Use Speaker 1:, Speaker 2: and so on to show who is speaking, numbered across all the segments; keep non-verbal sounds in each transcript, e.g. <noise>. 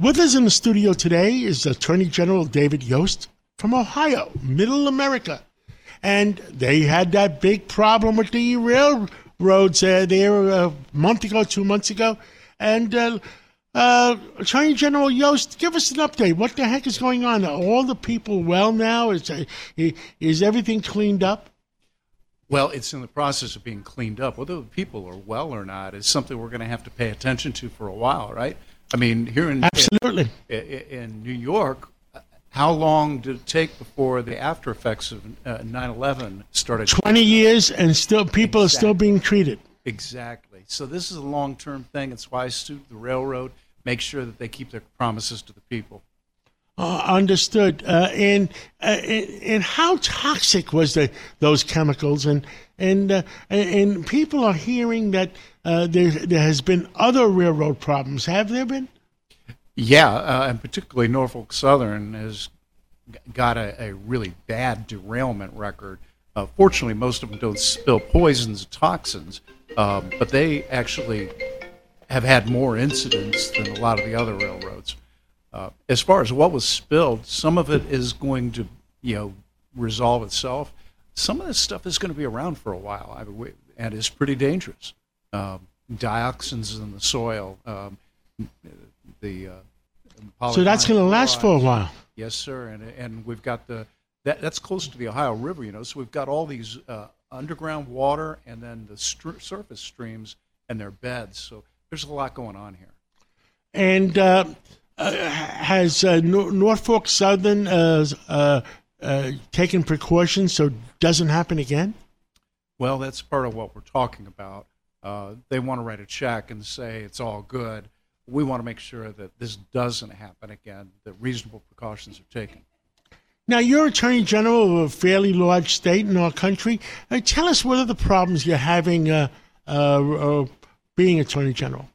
Speaker 1: With us in the studio today is Attorney General David Yost from Ohio, Middle America. And they had that big problem with the railroads uh, there a month ago, two months ago. And uh, uh, Attorney General Yost, give us an update. What the heck is going on? Are all the people well now? Is, uh, is everything cleaned up?
Speaker 2: Well, it's in the process of being cleaned up. Whether the people are well or not is something we're going to have to pay attention to for a while, right? I mean, here in
Speaker 1: absolutely
Speaker 2: in, in New York, how long did it take before the after effects of uh, 9/11 started?
Speaker 1: Twenty years, and still people exactly. are still being treated.
Speaker 2: Exactly. So this is a long-term thing. It's why I sued the railroad. Make sure that they keep their promises to the people.
Speaker 1: Uh, understood. Uh, and, uh, and how toxic was the those chemicals? And and uh, and people are hearing that uh, there there has been other railroad problems. Have there been?
Speaker 2: Yeah, uh, and particularly Norfolk Southern has got a, a really bad derailment record. Fortunately, most of them don't spill poisons, and toxins, um, but they actually have had more incidents than a lot of the other railroads. Uh, as far as what was spilled, some of it is going to, you know, resolve itself. Some of this stuff is going to be around for a while, I mean, and is pretty dangerous. Um, dioxins in the soil, um, the
Speaker 1: uh, so that's going to last for a while.
Speaker 2: Yes, sir, and and we've got the that, that's close to the Ohio River, you know. So we've got all these uh, underground water and then the surface streams and their beds. So there's a lot going on here.
Speaker 1: And uh, has uh, Norfolk Southern uh, uh, taken precautions so it doesn't happen again?
Speaker 2: Well, that's part of what we're talking about. they want to write a check and say it's all good we want to make sure that this doesn't happen again, that reasonable precautions are taken.
Speaker 1: Now, you're Attorney General of a fairly large state in our country. Uh, tell us what are the problems you're having uh, uh, uh being Attorney General?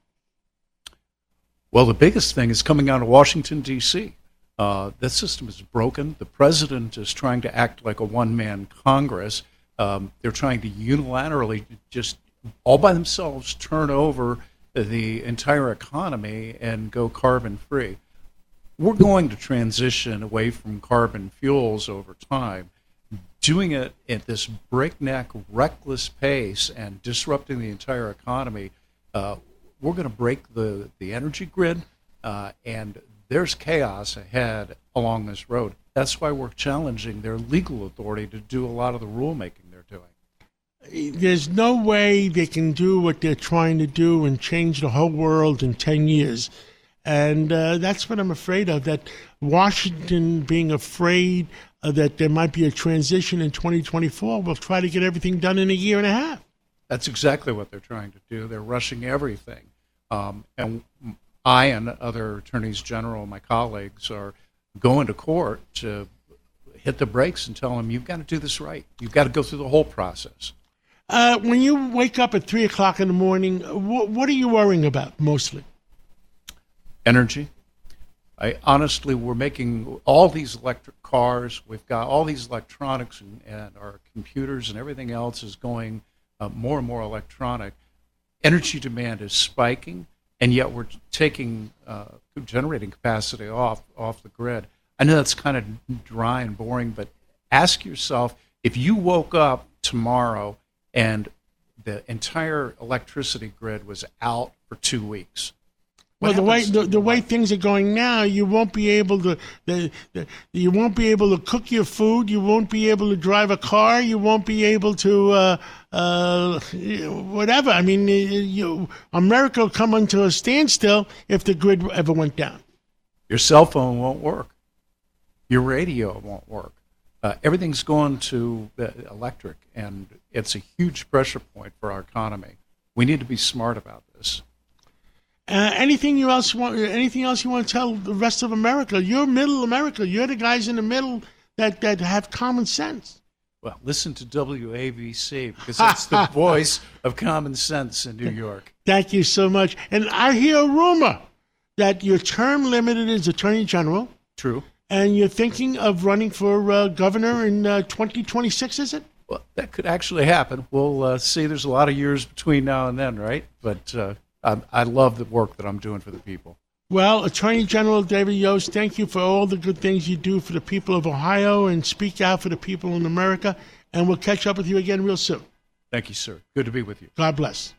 Speaker 2: Well, the biggest thing is coming out of Washington, D.C. Uh, this system is broken. The president is trying to act like a one man Congress. Um, they're trying to unilaterally, just all by themselves, turn over the entire economy and go carbon free. We're going to transition away from carbon fuels over time. Doing it at this breakneck, reckless pace and disrupting the entire economy, uh, we're going to break the, the energy grid, uh, and there's chaos ahead along this road. That's why we're challenging their legal authority to do a lot of the rulemaking they're doing.
Speaker 1: there's no way they can do what they're trying to do and change the whole world in 10 years. And uh, that's what I'm afraid of that Washington being afraid uh, that there might be a transition in 2024 will try to get everything done in a year and a half.
Speaker 2: That's exactly what they're trying to do. They're rushing everything. Um, and I and other attorneys general, my colleagues, are going to court to hit the brakes and tell them, you've got to do this right. You've got to go through the whole process.
Speaker 1: Uh, when you wake up at three o'clock in the morning, what, what are you worrying about mostly?
Speaker 2: Energy. I honestly, we're making all these electric cars. We've got all these electronics, and, and our computers and everything else is going uh, more and more electronic. Energy demand is spiking, and yet we're taking uh, generating capacity off off the grid. I know that's kind of dry and boring, but ask yourself if you woke up tomorrow and the entire electricity grid was out for two weeks.
Speaker 1: What well, the way the, the way things are going now, you won't be able to the, the, you won't be able to cook your food. You won't be able to drive a car. You won't be able to uh, uh, whatever. I mean, you, America will come into a standstill if the grid ever went down.
Speaker 2: Your cell phone won't work. Your radio won't work. Uh, everything's going to electric, and it's a huge pressure point for our economy. We need to be smart about this.
Speaker 1: Uh, anything you else want? Anything else you want to tell the rest of America? You're Middle America. You're the guys in the middle that that have common sense.
Speaker 2: Well, listen to WABC because it's the <laughs> voice of common sense in New York.
Speaker 1: Thank you so much. And I hear a rumor that your term limited as Attorney General.
Speaker 2: True.
Speaker 1: And you're thinking of running for uh, governor in uh, 2026, is it?
Speaker 2: Well, that could actually happen. We'll uh, see. There's a lot of years between now and then, right? But I, I love the work that I'm doing for the people.
Speaker 1: Well, Attorney General David Yost, thank you for all the good things you do for the people of Ohio and speak out for the people in America. And we'll catch up with you again real soon.
Speaker 2: Thank you, sir. Good to be with you.
Speaker 1: God bless.